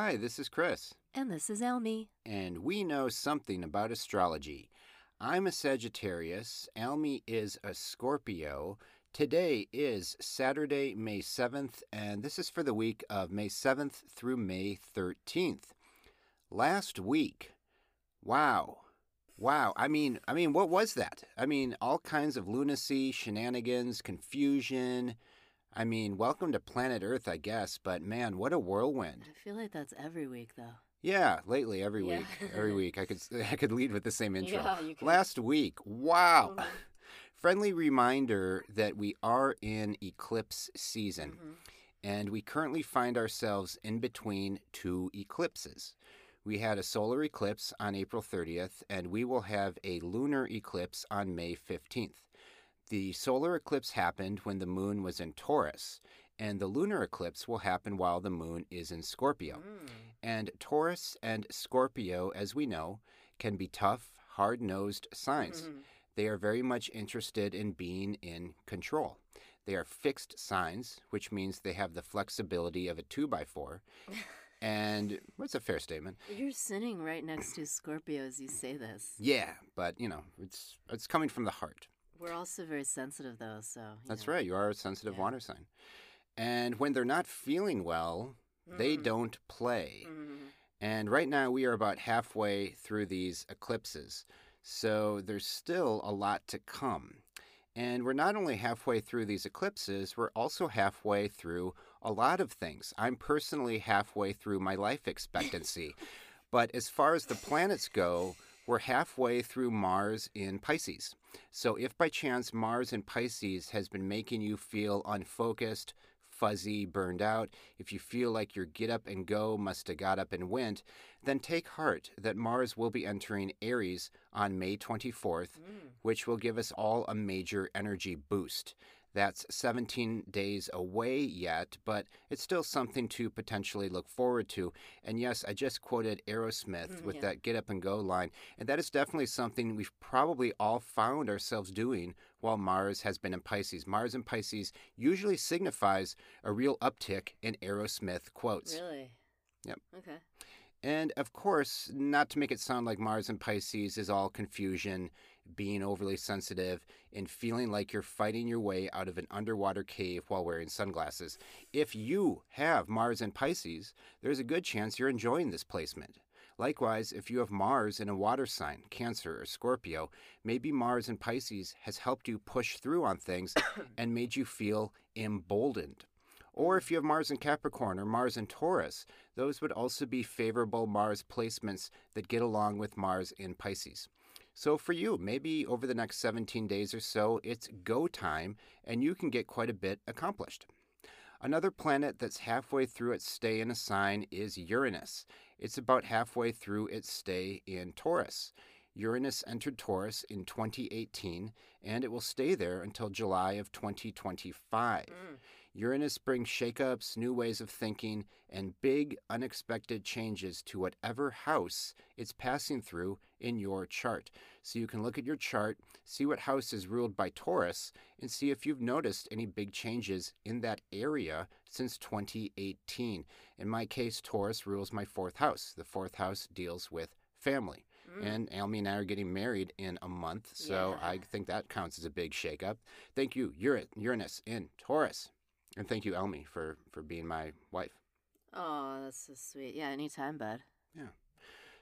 Hi, this is Chris, And this is Elmi. and we know something about astrology. I'm a Sagittarius, Almy is a Scorpio. Today is Saturday, May 7th, and this is for the week of May 7th through May 13th. Last week, wow. Wow, I mean, I mean, what was that? I mean, all kinds of lunacy, shenanigans, confusion. I mean, welcome to planet Earth, I guess, but man, what a whirlwind. I feel like that's every week, though. Yeah, lately every Yeah. week, every week I could I could lead with the same intro. Yeah, you could. Last week, wow. Mhm. Friendly reminder that we are in eclipse season Mhm. and we currently find ourselves in between two eclipses. We had a solar eclipse on April 30th and we will have a lunar eclipse on May 15th. The solar eclipse happened when the moon was in Taurus and the lunar eclipse will happen while the moon is in Scorpio. Mm. And Taurus and Scorpio, as we know, can be tough, hard nosed signs. Mhm. They are very much interested in being in control. They are fixed signs, which means they have the flexibility of a 2 by 4 And what's a fair statement? You're sitting right next to Scorpio as you say this. Yeah, but you know, it's it's coming from the heart. We're also very sensitive, though, so. That's know. right. You are a sensitive Yeah. water sign. And when they're not feeling well, they Mhm. don't play. Mhm. And right now we are about halfway through these eclipses. So there's still a lot to come. And we're not only halfway through these eclipses, we're also halfway through a lot of things. I'm personally halfway through my life expectancy. but as far as the planets go, we're halfway through Mars in Pisces. So if by chance Mars in Pisces has been making you feel unfocused, fuzzy, burned out, if you feel like your get up and go must have got up and went, then take heart that Mars will be entering Aries on May 24th, Mm. which will give us all a major energy boost. That's 17 days away yet, but it's still something to potentially look forward to. And yes, I just quoted Aerosmith Mm, with yeah. that get up and go line, and that is definitely something we've probably all found ourselves doing while Mars has been in Pisces. Mars in Pisces usually signifies a real uptick in Aerosmith quotes. Really? Yep. Okay. And of course, not to make it sound like Mars in Pisces is all confusion, being overly sensitive, and feeling like you're fighting your way out of an underwater cave while wearing sunglasses. If you have Mars in Pisces, there's a good chance you're enjoying this placement. Likewise, if you have Mars in a water sign, Cancer or Scorpio, maybe Mars in Pisces has helped you push through on things and made you feel emboldened. Or if you have Mars in Capricorn or Mars in Taurus, those would also be favorable Mars placements that get along with Mars in Pisces. So for you, maybe over the next 17 days or so, it's go time and you can get quite a bit accomplished. Another planet that's halfway through its stay in a sign is Uranus. It's about halfway through its stay in Taurus. Uranus entered Taurus in 2018 and it will stay there until July of 2025. Mm. Uranus brings shakeups, new ways of thinking, and big, unexpected changes to whatever house it's passing through in your chart. So you can look at your chart, see what house is ruled by Taurus, and see if you've noticed any big changes in that area since 2018. In my case, Taurus rules my fourth house. The fourth house deals with family. Mm. And Almy and I are getting married in a month, so I think that counts as a big shakeup. Thank you, Ur- Uranus in Taurus. And thank you, Elmy, for, for being my wife. Oh, that's so sweet. Yeah, anytime, bud. Yeah.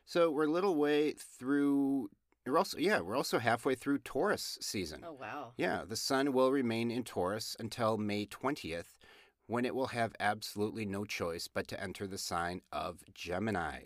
So we're a little way through. We're also yeah, we're also halfway through Taurus season. Oh, wow. Yeah, the sun will remain in Taurus until May 20th, when it will have absolutely no choice but to enter the sign of Gemini.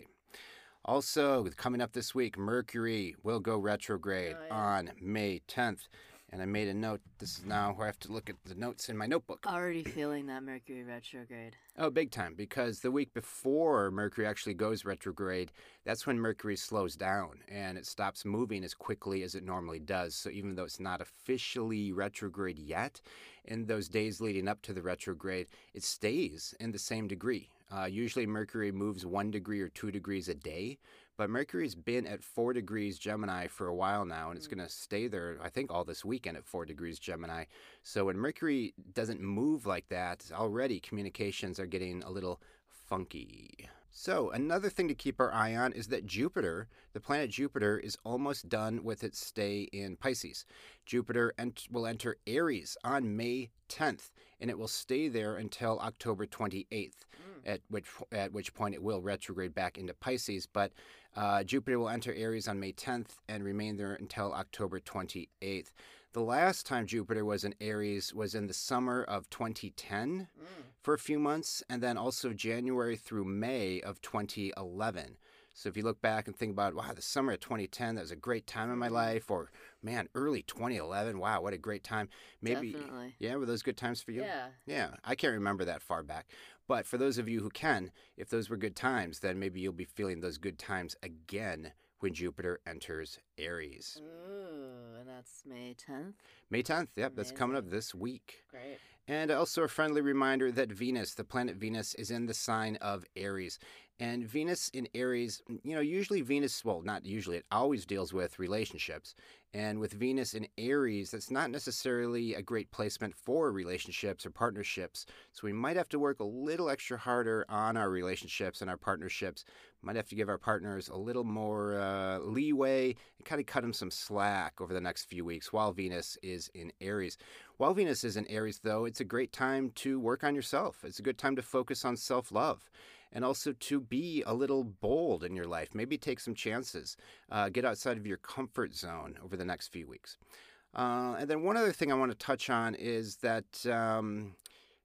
Also, coming up this week, Mercury will go retrograde Oh, yeah. on May 10th. And I made a note. This is now where I have to look at the notes in my notebook. Already feeling that Mercury retrograde. Oh, big time. Because the week before Mercury actually goes retrograde, that's when Mercury slows down and it stops moving as quickly as it normally does. So even though it's not officially retrograde yet, in those days leading up to the retrograde, it stays in the same degree. Uh, usually Mercury moves one degree or two degrees a day, but Mercury's been at four degrees Gemini for a while now, and it's Mm. going to stay there, I think, all this weekend at four degrees Gemini. So when Mercury doesn't move like that, already communications are getting a little funky. So, another thing to keep our eye on is that Jupiter, the planet Jupiter, is almost done with its stay in Pisces. Jupiter ent- will enter Aries on May 10th, and it will stay there until October 28th, at, which, at which point it will retrograde back into Pisces. But uh, Jupiter will enter Aries on May 10th and remain there until October 28th. The last time Jupiter was in Aries was in the summer of 2010 for a few months, and then also January through May of 2011. So if you look back and think about, wow, the summer of 2010, that was a great time in my mm-hmm. life, or man, early 2011, wow, what a great time. Maybe, Definitely. yeah, were those good times for you? Yeah. Yeah, I can't remember that far back. But for those of you who can, if those were good times, then maybe you'll be feeling those good times again when Jupiter enters Aries. Ooh, and that's May 10th. May 10th, yep, that's coming up this week. Great. And also a friendly reminder that Venus, the planet Venus, is in the sign of Aries. And Venus in Aries, you know, usually Venus, well, not usually, it always deals with relationships. And with Venus in Aries, that's not necessarily a great placement for relationships or partnerships. So we might have to work a little extra harder on our relationships and our partnerships. Might have to give our partners a little more uh, leeway and kind of cut them some slack over the next few weeks while Venus is in Aries. While Venus is in Aries, though, it's a great time to work on yourself. It's a good time to focus on self love and also to be a little bold in your life. Maybe take some chances. Uh, get outside of your comfort zone over the next few weeks. Uh, and then one other thing I want to touch on is that um,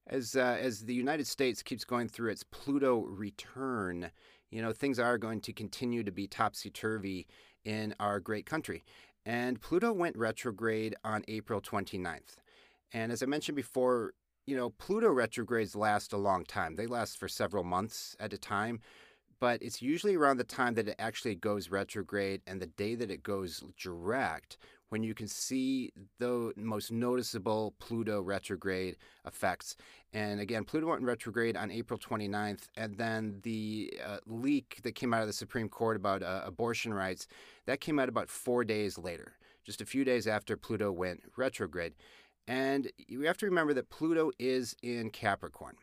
as uh, as the United States keeps going through its Pluto return, you know things are going to continue to be topsy turvy in our great country. And Pluto went retrograde on April 29th. And as I mentioned before, you know, Pluto retrogrades last a long time. They last for several months at a time, but it's usually around the time that it actually goes retrograde and the day that it goes direct when you can see the most noticeable Pluto retrograde effects. And again, Pluto went retrograde on April 29th, and then the uh, leak that came out of the Supreme Court about uh, abortion rights, that came out about four days later, just a few days after Pluto went retrograde. And you have to remember that Pluto is in Capricorn.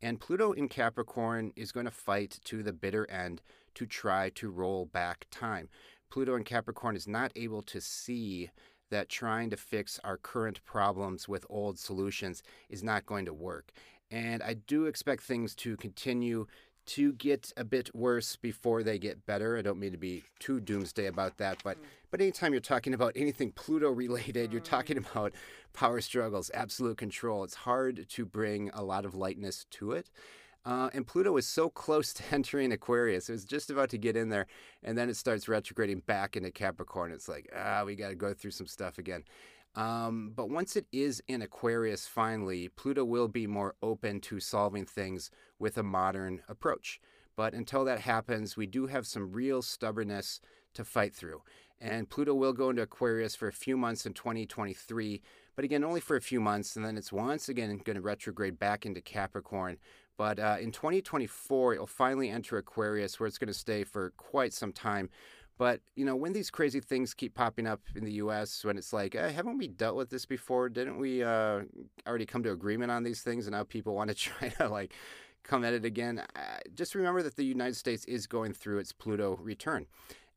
And Pluto in Capricorn is going to fight to the bitter end to try to roll back time. Pluto in Capricorn is not able to see that trying to fix our current problems with old solutions is not going to work. And I do expect things to continue to get a bit worse before they get better. I don't mean to be too doomsday about that, but but anytime you're talking about anything Pluto related, you're talking about power struggles, absolute control. It's hard to bring a lot of lightness to it. Uh, and Pluto is so close to entering Aquarius. It was just about to get in there, and then it starts retrograding back into Capricorn. It's like, ah, we got to go through some stuff again. Um, but once it is in Aquarius, finally, Pluto will be more open to solving things with a modern approach. But until that happens, we do have some real stubbornness to fight through. And Pluto will go into Aquarius for a few months in 2023, but again, only for a few months. And then it's once again going to retrograde back into Capricorn. But uh, in 2024, it'll finally enter Aquarius, where it's going to stay for quite some time. But you know, when these crazy things keep popping up in the U.S., when it's like, eh, haven't we dealt with this before? Didn't we uh, already come to agreement on these things, and now people want to try to like come at it again? Uh, just remember that the United States is going through its Pluto return,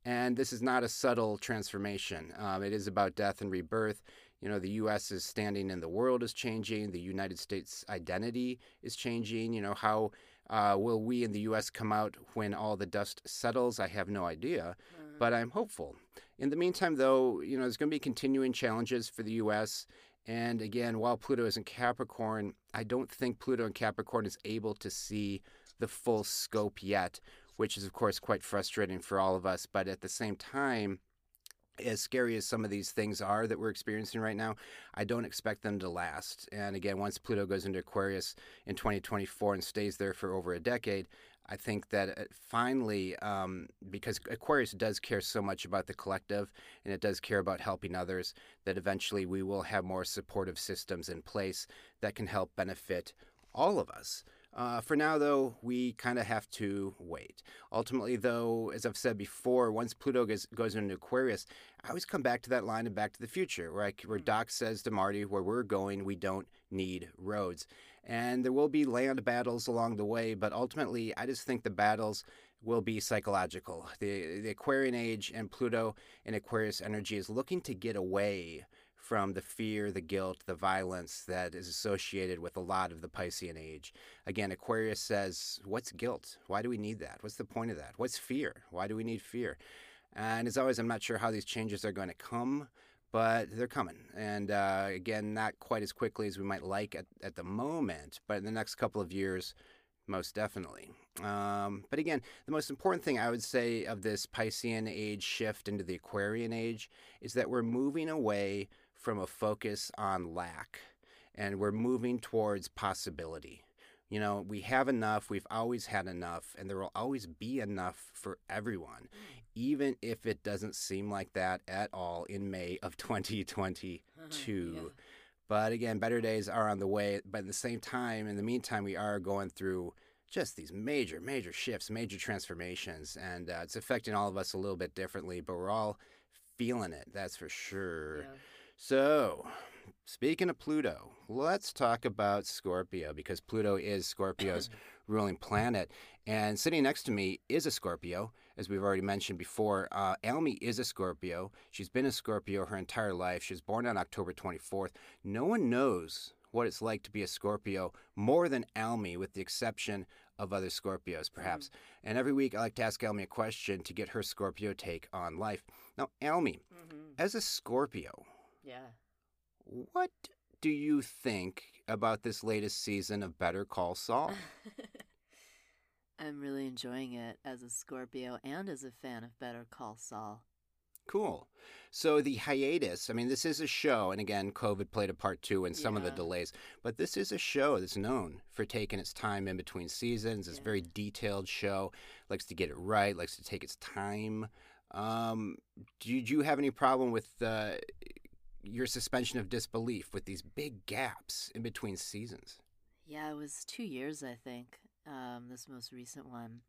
and this is not a subtle transformation. Um, it is about death and rebirth. You know, the U.S. is standing and the world is changing. The United States' identity is changing. You know, how uh, will we in the U.S. come out when all the dust settles? I have no idea, Mm-hmm. but I'm hopeful. In the meantime, though, you know, there's going to be continuing challenges for the U.S. And again, while Pluto is in Capricorn, I don't think Pluto in Capricorn is able to see the full scope yet, which is, of course, quite frustrating for all of us. But at the same time, as scary as some of these things are that we're experiencing right now, I don't expect them to last. And again, once Pluto goes into Aquarius in 2024 and stays there for over a decade, I think that uh, finally, um, because Aquarius does care so much about the collective and it does care about helping others, that eventually we will have more supportive systems in place that can help benefit all of us. Uh, for now, though, we kind of have to wait. Ultimately, though, as I've said before, once Pluto goes, goes into Aquarius, I always come back to that line of Back to the Future, where, I, where Doc says to Marty, where we're going, we don't need roads. And there will be land battles along the way, but ultimately, I just think the battles will be psychological. The, the Aquarian age and Pluto and Aquarius energy is looking to get away from the fear, the guilt, the violence that is associated with a lot of the Piscean age. Again, Aquarius says, What's guilt? Why do we need that? What's the point of that? What's fear? Why do we need fear? And as always, I'm not sure how these changes are going to come, but they're coming. And uh, again, not quite as quickly as we might like at, at the moment, but in the next couple of years, most definitely. Um, but again, the most important thing I would say of this Piscean age shift into the Aquarian age is that we're moving away from a focus on lack and we're moving towards possibility. You know, we have enough, we've always had enough, and there will always be enough for everyone, even if it doesn't seem like that at all in May of 2022. yeah. But again, better days are on the way. But at the same time, in the meantime, we are going through just these major, major shifts, major transformations, and uh, it's affecting all of us a little bit differently, but we're all feeling it, that's for sure. Yeah. So, speaking of Pluto, let's talk about Scorpio because Pluto is Scorpio's ruling planet. And sitting next to me is a Scorpio, as we've already mentioned before. Uh, Almy is a Scorpio. She's been a Scorpio her entire life. She was born on October 24th. No one knows what it's like to be a Scorpio more than Almy, with the exception of other Scorpios, perhaps. Mm-hmm. And every week I like to ask Almy a question to get her Scorpio take on life. Now, Almy, mm-hmm. as a Scorpio, yeah. What do you think about this latest season of Better Call Saul? I'm really enjoying it as a Scorpio and as a fan of Better Call Saul. Cool. So the hiatus, I mean, this is a show, and again, COVID played a part too in some yeah. of the delays, but this is a show that's known for taking its time in between seasons. It's yeah. a very detailed show, likes to get it right, likes to take its time. Um, did you have any problem with uh, your suspension of disbelief with these big gaps in between seasons. Yeah, it was two years, I think. Um, this most recent one.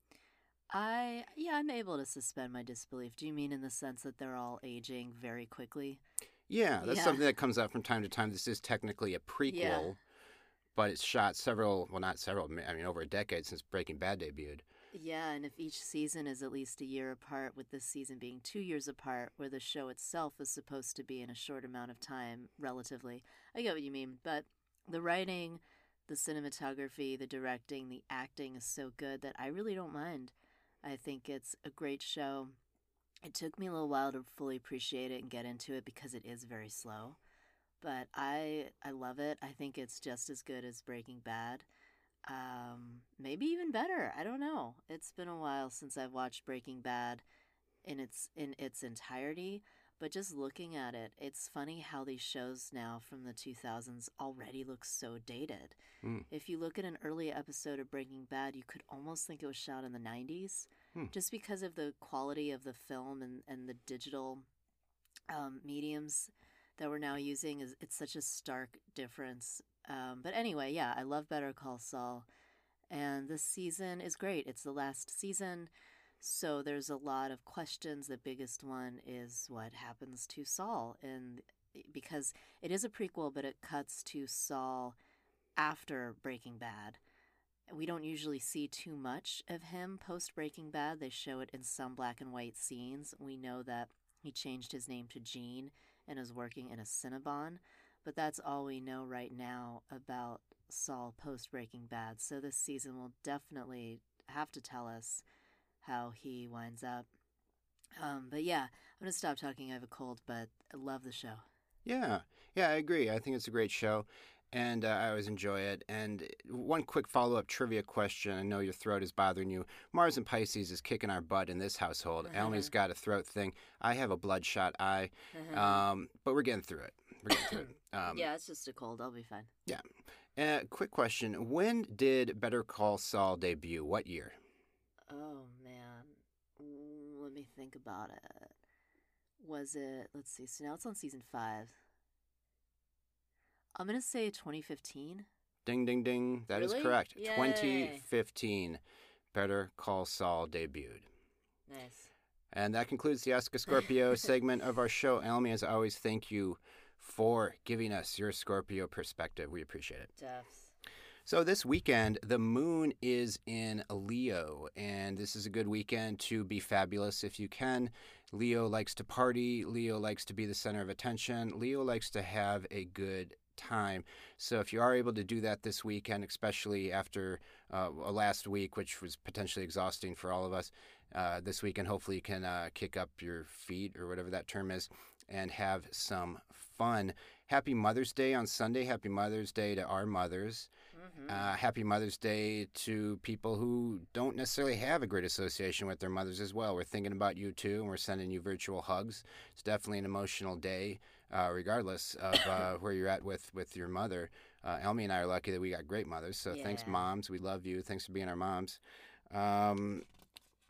I yeah, I'm able to suspend my disbelief. Do you mean in the sense that they're all aging very quickly? Yeah, that's yeah. something that comes up from time to time. This is technically a prequel, yeah. but it's shot several, well, not several, I mean, over a decade since Breaking Bad debuted. Yeah, and if each season is at least a year apart, with this season being two years apart, where the show itself is supposed to be in a short amount of time, relatively, I get what you mean. But the writing, the cinematography, the directing, the acting is so good that I really don't mind. I think it's a great show. It took me a little while to fully appreciate it and get into it because it is very slow. But I I love it. I think it's just as good as Breaking Bad um, maybe even better. I don't know. It's been a while since I've watched Breaking Bad in its in its entirety, but just looking at it, it's funny how these shows now from the 2000s already look so dated. Mm. If you look at an early episode of Breaking Bad, you could almost think it was shot in the 90s, mm. just because of the quality of the film and and the digital um, mediums that we're now using. Is it's such a stark difference um, but anyway, yeah, I love Better Call Saul. And this season is great. It's the last season. So there's a lot of questions. The biggest one is what happens to Saul. And because it is a prequel, but it cuts to Saul after Breaking Bad. We don't usually see too much of him post Breaking Bad. They show it in some black and white scenes. We know that he changed his name to Gene and is working in a Cinnabon. But that's all we know right now about Saul post Breaking Bad. So this season will definitely have to tell us how he winds up. Um, but yeah, I'm to stop talking. I have a cold, but I love the show. Yeah, yeah, I agree. I think it's a great show and uh, I always enjoy it. And one quick follow up trivia question I know your throat is bothering you. Mars and Pisces is kicking our butt in this household. uh has got a throat thing. I have a bloodshot eye, uh-huh. um, but we're getting through it. We're getting through it. Um, yeah, it's just a cold. I'll be fine. Yeah. Uh, quick question: When did Better Call Saul debut? What year? Oh man, let me think about it. Was it? Let's see. So now it's on season five. I'm gonna say 2015. Ding, ding, ding. That is Really? correct. Yay. 2015, Better Call Saul debuted. Nice. And that concludes the Ask a Scorpio segment of our show. Elmi, as always, thank you for giving us your Scorpio perspective. We appreciate it. Duffs. So, this weekend, the moon is in Leo, and this is a good weekend to be fabulous if you can. Leo likes to party, Leo likes to be the center of attention, Leo likes to have a good time. So, if you are able to do that this weekend, especially after uh, last week, which was potentially exhausting for all of us, uh, this weekend, hopefully, you can uh, kick up your feet or whatever that term is and have some fun. Happy Mother's Day on Sunday. Happy Mother's Day to our mothers. Mm-hmm. Uh, happy Mother's Day to people who don't necessarily have a great association with their mothers as well. We're thinking about you too, and we're sending you virtual hugs. It's definitely an emotional day, uh, regardless of uh, where you're at with, with your mother. Uh, Elmi and I are lucky that we got great mothers. So thanks, moms. We love you. Thanks for being our moms. Um,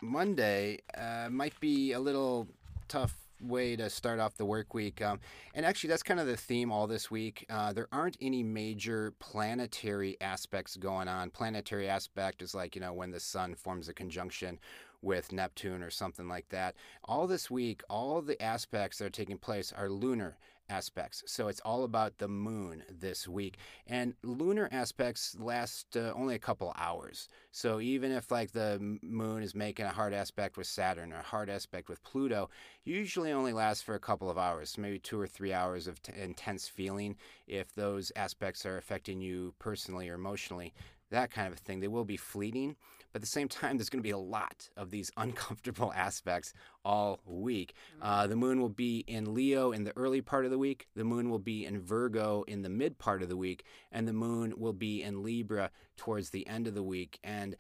Monday uh, might be a little tough way to start off the work week. Um, and actually, that's kind of the theme all this week. Uh, there aren't any major planetary aspects going on. Planetary aspect is like, you know, when the sun forms a conjunction with Neptune or something like that. All this week, all the aspects that are taking place are lunar aspects. So it's all about the moon this week. And lunar aspects last uh, only a couple hours. So even if like the moon is making a hard aspect with Saturn or a hard aspect with Pluto, usually only lasts for a couple of hours, maybe two or three hours of t- intense feeling if those aspects are affecting you personally or emotionally. That kind of thing. They will be fleeting, but at the same time, there's going to be a lot of these uncomfortable aspects all week. Uh, the moon will be in Leo in the early part of the week. The moon will be in Virgo in the mid part of the week, and the moon will be in Libra towards the end of the week. And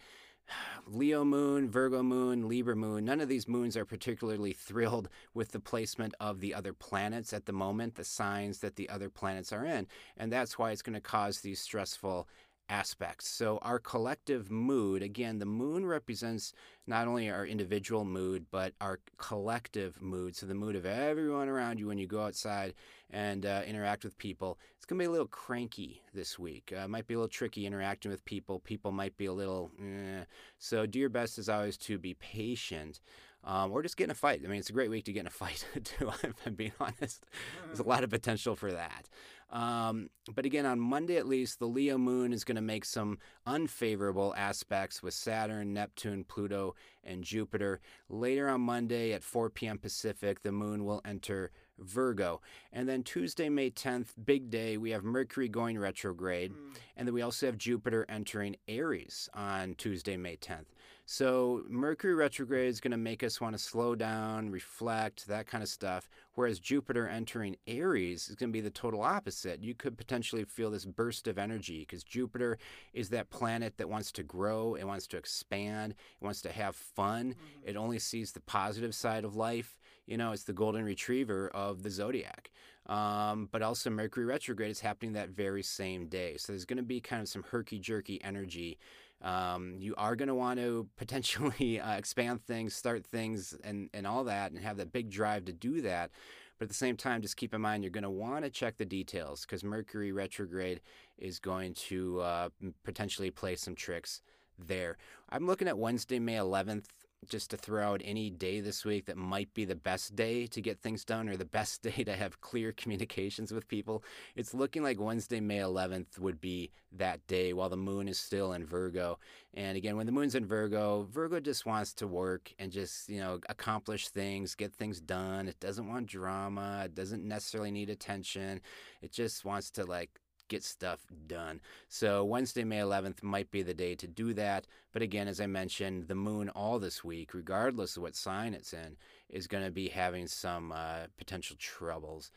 Leo moon, Virgo moon, Libra moon, none of these moons are particularly thrilled with the placement of the other planets at the moment, the signs that the other planets are in. And that's why it's going to cause these stressful aspects. So, our collective mood again, the moon represents not only our individual mood, but our collective mood. So, the mood of everyone around you when you go outside and uh, interact with people. It's going to be a little cranky this week. Uh, might be a little tricky interacting with people. People might be a little, eh. so do your best as always to be patient. Um, or just get in a fight. I mean, it's a great week to get in a fight, too, if I'm being honest. There's a lot of potential for that. Um, but again, on Monday at least, the Leo moon is going to make some unfavorable aspects with Saturn, Neptune, Pluto, and Jupiter. Later on Monday at 4 p.m. Pacific, the moon will enter Virgo. And then Tuesday, May 10th, big day, we have Mercury going retrograde. Hmm. And then we also have Jupiter entering Aries on Tuesday, May 10th. So Mercury retrograde is going to make us want to slow down, reflect, that kind of stuff. Whereas Jupiter entering Aries is going to be the total opposite. You could potentially feel this burst of energy because Jupiter is that planet that wants to grow, it wants to expand, it wants to have fun. Hmm. It only sees the positive side of life. You know, it's the golden retriever of the zodiac. Um, but also Mercury retrograde is happening that very same day. So there's going to be kind of some herky jerky energy. Um, you are going to want to potentially uh, expand things, start things, and, and all that, and have that big drive to do that. But at the same time, just keep in mind you're going to want to check the details because Mercury retrograde is going to uh, potentially play some tricks there. I'm looking at Wednesday, May 11th, just to throw out any day this week that might be the best day to get things done or the best day to have clear communications with people. It's looking like Wednesday, May 11th would be that day while the moon is still in Virgo. And again, when the moon's in Virgo, Virgo just wants to work and just, you know, accomplish things, get things done. It doesn't want drama, it doesn't necessarily need attention. It just wants to like get stuff done. So Wednesday, May 11th might be the day to do that. But again, as I mentioned, the moon all this week, regardless of what sign it's in, is going to be having some uh, potential troubles.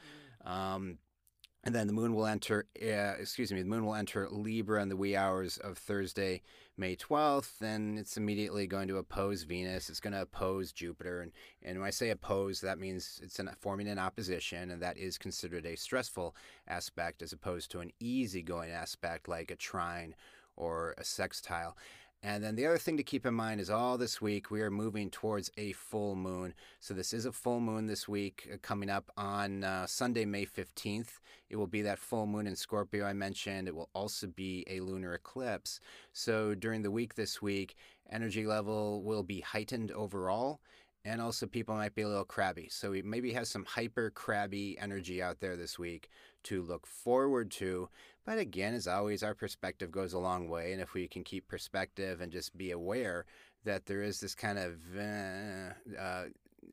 Um, and then the moon will enter, uh, excuse me, the moon will enter Libra in the wee hours of Thursday, May 12th, then it's immediately going to oppose Venus. It's going to oppose Jupiter. And, and when I say oppose, that means it's an, forming an opposition, and that is considered a stressful aspect as opposed to an easygoing aspect like a trine or a sextile. And then the other thing to keep in mind is all this week we are moving towards a full moon. So this is a full moon this week uh, coming up on uh, Sunday, May 15th. It will be that full moon in Scorpio I mentioned. It will also be a lunar eclipse. So during the week this week, energy level will be heightened overall. And also, people might be a little crabby. So, we maybe have some hyper crabby energy out there this week to look forward to. But again, as always, our perspective goes a long way. And if we can keep perspective and just be aware that there is this kind of uh, uh,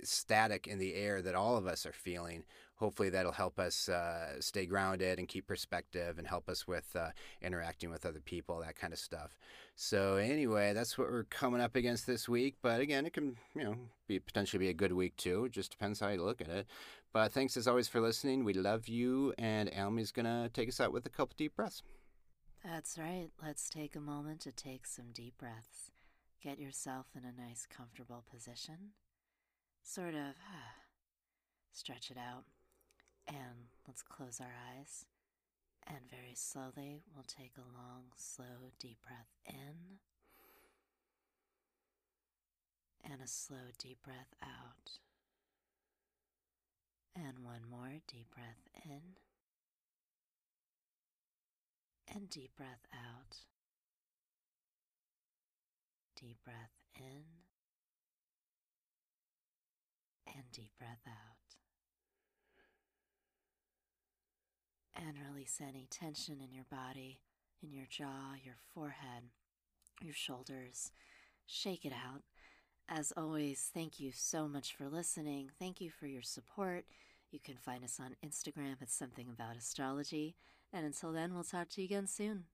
static in the air that all of us are feeling, hopefully that'll help us uh, stay grounded and keep perspective and help us with uh, interacting with other people, that kind of stuff. So anyway, that's what we're coming up against this week. But again, it can you know be potentially be a good week too. It just depends how you look at it. But thanks as always for listening. We love you, and Almy's gonna take us out with a couple deep breaths. That's right. Let's take a moment to take some deep breaths. Get yourself in a nice, comfortable position. Sort of stretch it out. And let's close our eyes. And very slowly, we'll take a long, slow, deep breath in. And a slow, deep breath out. And one more deep breath in. And deep breath out. Deep breath in. And deep breath out. And release any tension in your body, in your jaw, your forehead, your shoulders. Shake it out. As always, thank you so much for listening. Thank you for your support. You can find us on Instagram at Something About Astrology. And until then, we'll talk to you again soon.